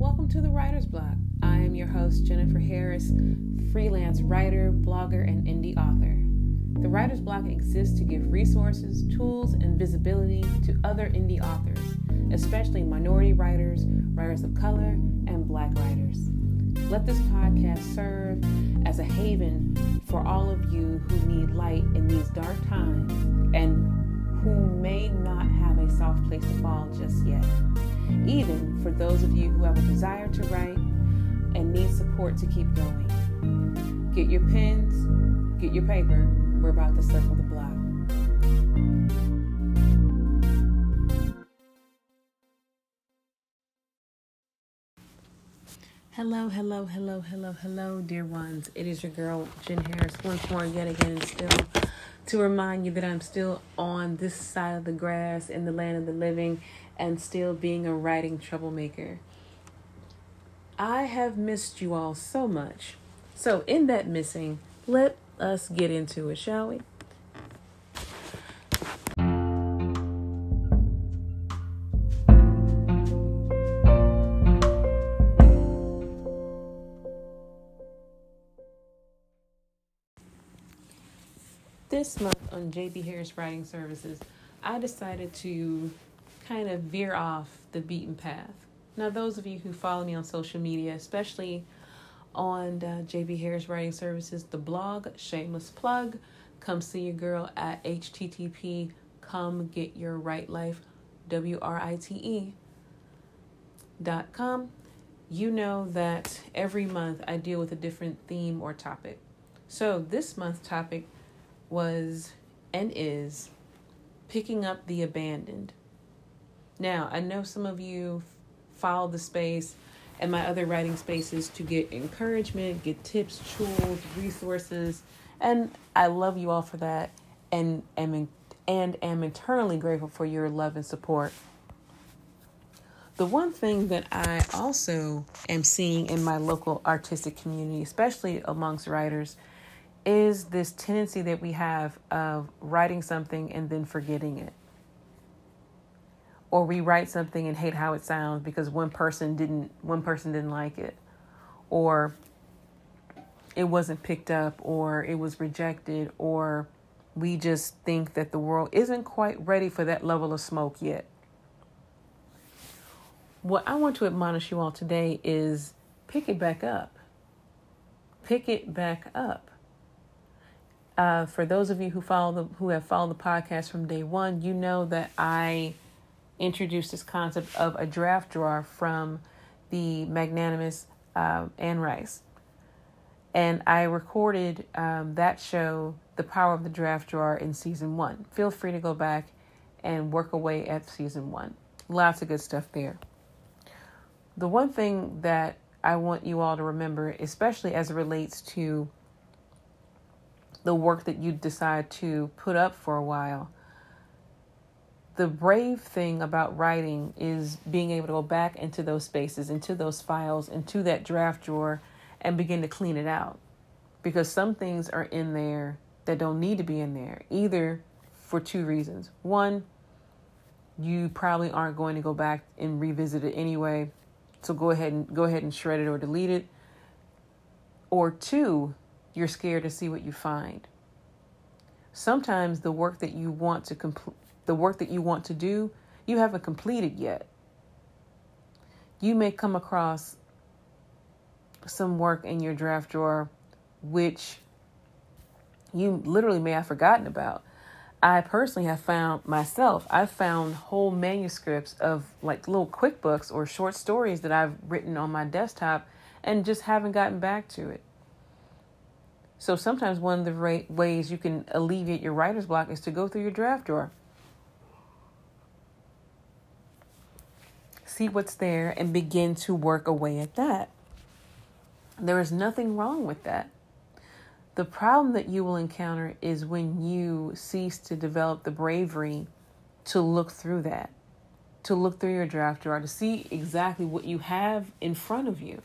Welcome to the Writer's Block. I am your host, Jennifer Harris, freelance writer, blogger, and indie author. The Writer's Block exists to give resources, tools, and visibility to other indie authors, especially minority writers, writers of color, and black writers. Let this podcast serve as a haven for all of you who need light in these dark times and soft place to fall just yet. Even for those of you who have a desire to write and need support to keep going. Get your pens, get your paper. We're about to circle the block. Hello, hello, hello, hello, hello, dear ones. It is your girl, Jen Harris, once more, yet again, still to remind you that I'm still on this side of the grass in the land of the living and still being a writing troublemaker. I have missed you all so much. So, in that missing, let us get into it, shall we? This month on JB Harris Writing Services, I decided to kind of veer off the beaten path. Now, those of you who follow me on social media, especially on uh, JB Harris Writing Services, the blog, shameless plug, come see your girl at http come get your right life w-r-i-t-e dot com you know that every month i deal with a different theme or topic so this month's topic was and is picking up the abandoned. Now, I know some of you follow the space and my other writing spaces to get encouragement, get tips, tools, resources, and I love you all for that and am and am eternally grateful for your love and support. The one thing that I also am seeing in my local artistic community, especially amongst writers, is this tendency that we have of writing something and then forgetting it. Or we write something and hate how it sounds because one person didn't one person didn't like it. Or it wasn't picked up or it was rejected or we just think that the world isn't quite ready for that level of smoke yet. What I want to admonish you all today is pick it back up. Pick it back up uh, for those of you who follow the who have followed the podcast from day one, you know that I introduced this concept of a draft drawer from the magnanimous uh, Anne Rice, and I recorded um, that show, "The Power of the Draft Drawer," in season one. Feel free to go back and work away at season one. Lots of good stuff there. The one thing that I want you all to remember, especially as it relates to the work that you decide to put up for a while. The brave thing about writing is being able to go back into those spaces, into those files, into that draft drawer, and begin to clean it out. Because some things are in there that don't need to be in there, either for two reasons. One, you probably aren't going to go back and revisit it anyway, so go ahead and go ahead and shred it or delete it. Or two, you're scared to see what you find. Sometimes the work that you want to complete, the work that you want to do, you haven't completed yet. You may come across some work in your draft drawer which you literally may have forgotten about. I personally have found myself, I've found whole manuscripts of like little QuickBooks or short stories that I've written on my desktop and just haven't gotten back to it. So sometimes one of the ways you can alleviate your writer's block is to go through your draft drawer. See what's there and begin to work away at that. There is nothing wrong with that. The problem that you will encounter is when you cease to develop the bravery to look through that, to look through your draft drawer, to see exactly what you have in front of you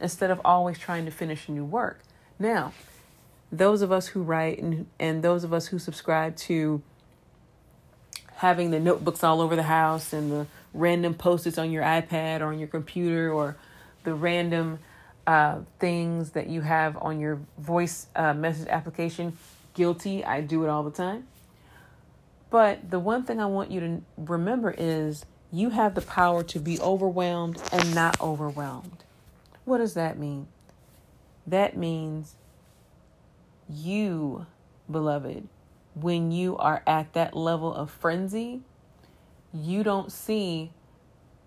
instead of always trying to finish new work. Now, those of us who write and, and those of us who subscribe to having the notebooks all over the house and the random post-its on your iPad or on your computer or the random uh, things that you have on your voice uh, message application. Guilty, I do it all the time. But the one thing I want you to remember is you have the power to be overwhelmed and not overwhelmed. What does that mean? That means you, beloved, when you are at that level of frenzy, you don't see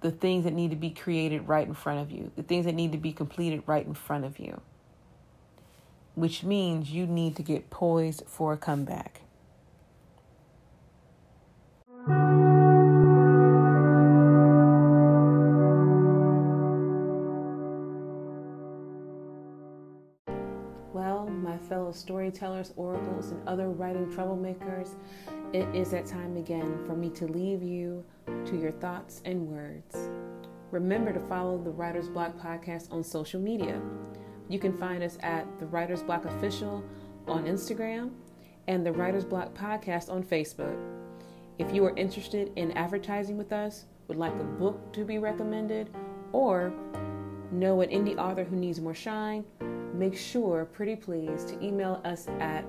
the things that need to be created right in front of you, the things that need to be completed right in front of you, which means you need to get poised for a comeback. Storytellers, oracles, and other writing troublemakers, it is that time again for me to leave you to your thoughts and words. Remember to follow the Writer's Block podcast on social media. You can find us at the Writer's Block Official on Instagram and the Writer's Block Podcast on Facebook. If you are interested in advertising with us, would like a book to be recommended, or know an indie author who needs more shine, make sure, pretty please, to email us at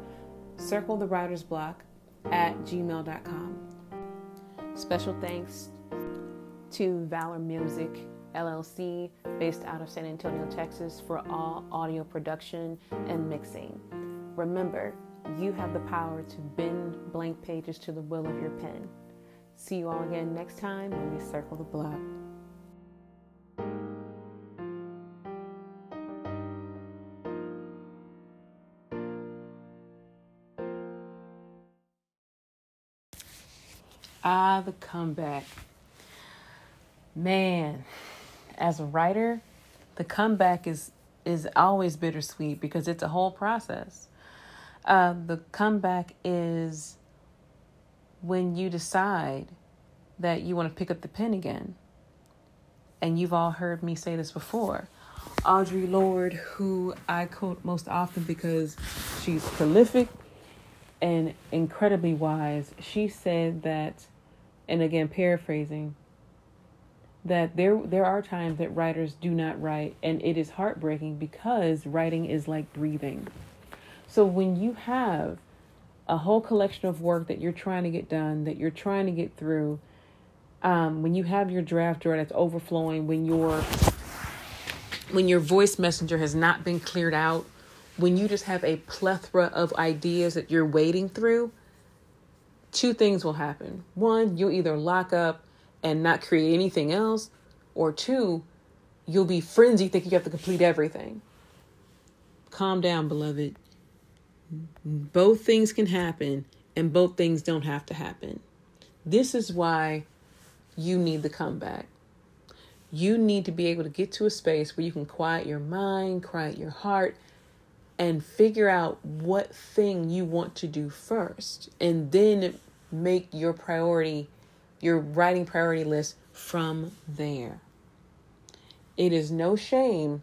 circlethewritersblock at gmail.com. Special thanks to Valor Music LLC, based out of San Antonio, Texas, for all audio production and mixing. Remember, you have the power to bend blank pages to the will of your pen. See you all again next time when we circle the block. Ah, the comeback. Man, as a writer, the comeback is is always bittersweet because it's a whole process. Uh, the comeback is when you decide that you want to pick up the pen again. And you've all heard me say this before. Audre Lorde, who I quote most often because she's prolific and incredibly wise, she said that and again paraphrasing that there there are times that writers do not write and it is heartbreaking because writing is like breathing. So when you have a whole collection of work that you're trying to get done, that you're trying to get through, um, when you have your draft drawer that's overflowing, when your when your voice messenger has not been cleared out, when you just have a plethora of ideas that you're wading through, two things will happen. One, you'll either lock up and not create anything else, or two, you'll be frenzied thinking you have to complete everything. Calm down, beloved. Both things can happen, and both things don't have to happen. This is why you need the comeback. You need to be able to get to a space where you can quiet your mind, quiet your heart, and figure out what thing you want to do first. And then make your priority, your writing priority list from there. It is no shame.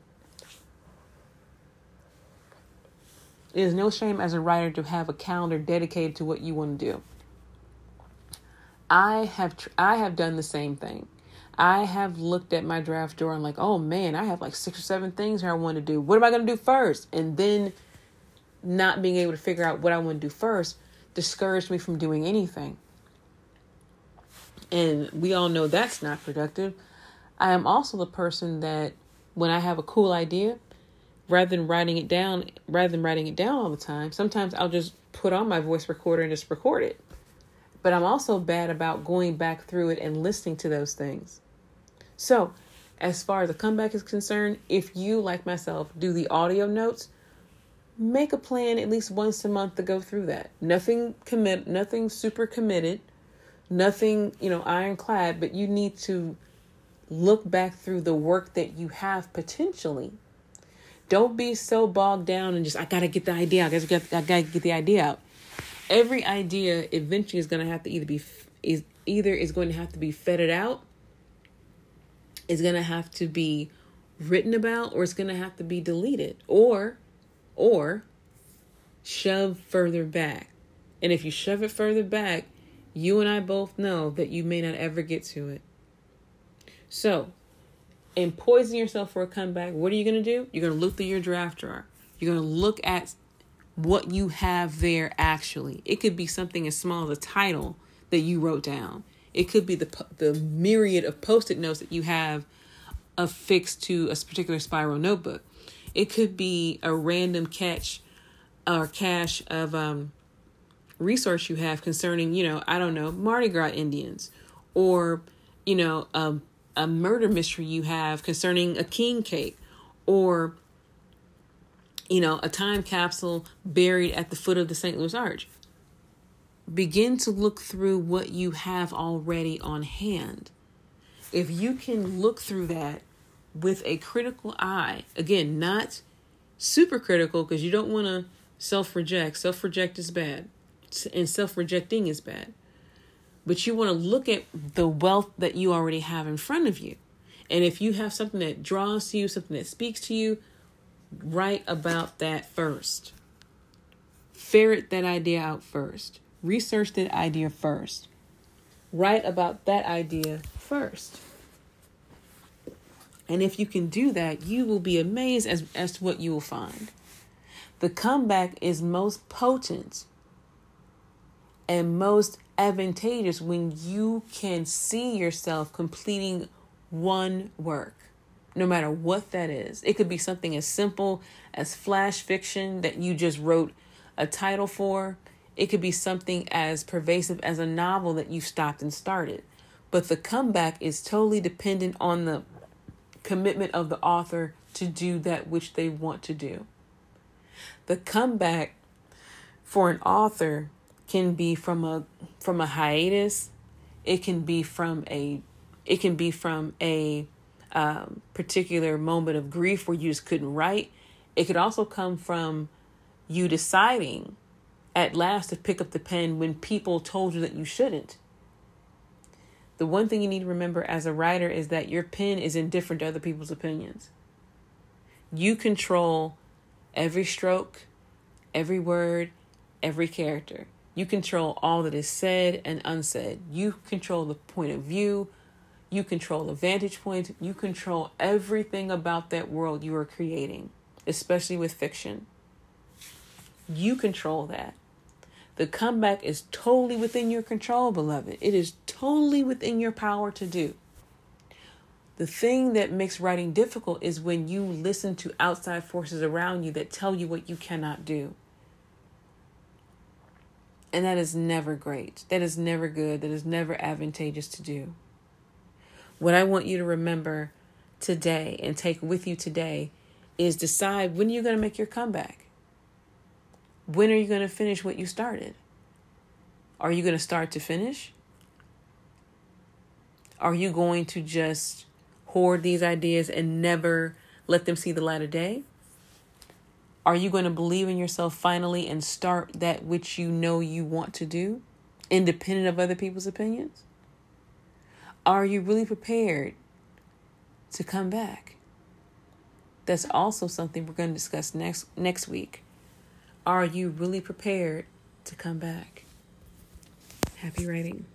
It is no shame as a writer to have a calendar dedicated to what you want to do. I have tr- I have done the same thing. I have looked at my draft drawer and like, oh man, I have like six or seven things here I want to do. What am I going to do first? And then not being able to figure out what I want to do first discouraged me from doing anything. And we all know that's not productive. I am also the person that when I have a cool idea, rather than writing it down, rather than writing it down all the time, sometimes I'll just put on my voice recorder and just record it. But I'm also bad about going back through it and listening to those things. So, as far as the comeback is concerned, if you, like myself, do the audio notes, make a plan at least once a month to go through that. Nothing commit, nothing super committed, nothing, you know, ironclad, but you need to look back through the work that you have potentially. Don't be so bogged down and just I gotta get the idea. I gotta get I gotta get the idea out. Every idea eventually is gonna have to either be is either is going to have to be fetted out, is gonna have to be written about, or it's gonna have to be deleted, or or shove further back. And if you shove it further back, you and I both know that you may not ever get to it. So, and poison yourself for a comeback, what are you going to do? You're going to look through your draft drawer. You're going to look at what you have there actually. It could be something as small as a title that you wrote down. It could be the the myriad of post-it notes that you have affixed to a particular spiral notebook. It could be a random catch or cache of um, resource you have concerning, you know, I don't know, Mardi Gras Indians, or you know, a, a murder mystery you have concerning a king cake, or you know, a time capsule buried at the foot of the St. Louis Arch. Begin to look through what you have already on hand. If you can look through that with a critical eye, again, not super critical because you don't want to self reject. Self reject is bad, and self rejecting is bad. But you want to look at the wealth that you already have in front of you. And if you have something that draws to you, something that speaks to you, write about that first. Ferret that idea out first. Research that idea first. Write about that idea first. And if you can do that, you will be amazed as, as to what you will find. The comeback is most potent and most advantageous when you can see yourself completing one work no matter what that is. It could be something as simple as flash fiction that you just wrote a title for. It could be something as pervasive as a novel that you stopped and started. But the comeback is totally dependent on the commitment of the author to do that which they want to do. The comeback for an author can be from a from a hiatus. It can be from a it can be from a um, particular moment of grief where you just couldn't write. It could also come from you deciding at last to pick up the pen when people told you that you shouldn't. The one thing you need to remember as a writer is that your pen is indifferent to other people's opinions. You control every stroke, every word, every character. You control all that is said and unsaid. You control the point of view, you control the vantage point. You control everything about that world you are creating, especially with fiction. You control that. The comeback is totally within your control, beloved. It is totally within your power to do. The thing that makes writing difficult is when you listen to outside forces around you that tell you what you cannot do. And that is never great. That is never good. That is never advantageous to do. What I want you to remember today and take with you today is decide when you're going to make your comeback. When are you going to finish what you started? Are you going to start to finish? Are you going to just hoard these ideas and never let them see the light of day? Are you going to believe in yourself finally and start that which you know you want to do, independent of other people's opinions? Are you really prepared to come back? That's also something we're going to discuss next next week. Are you really prepared to come back? Happy writing.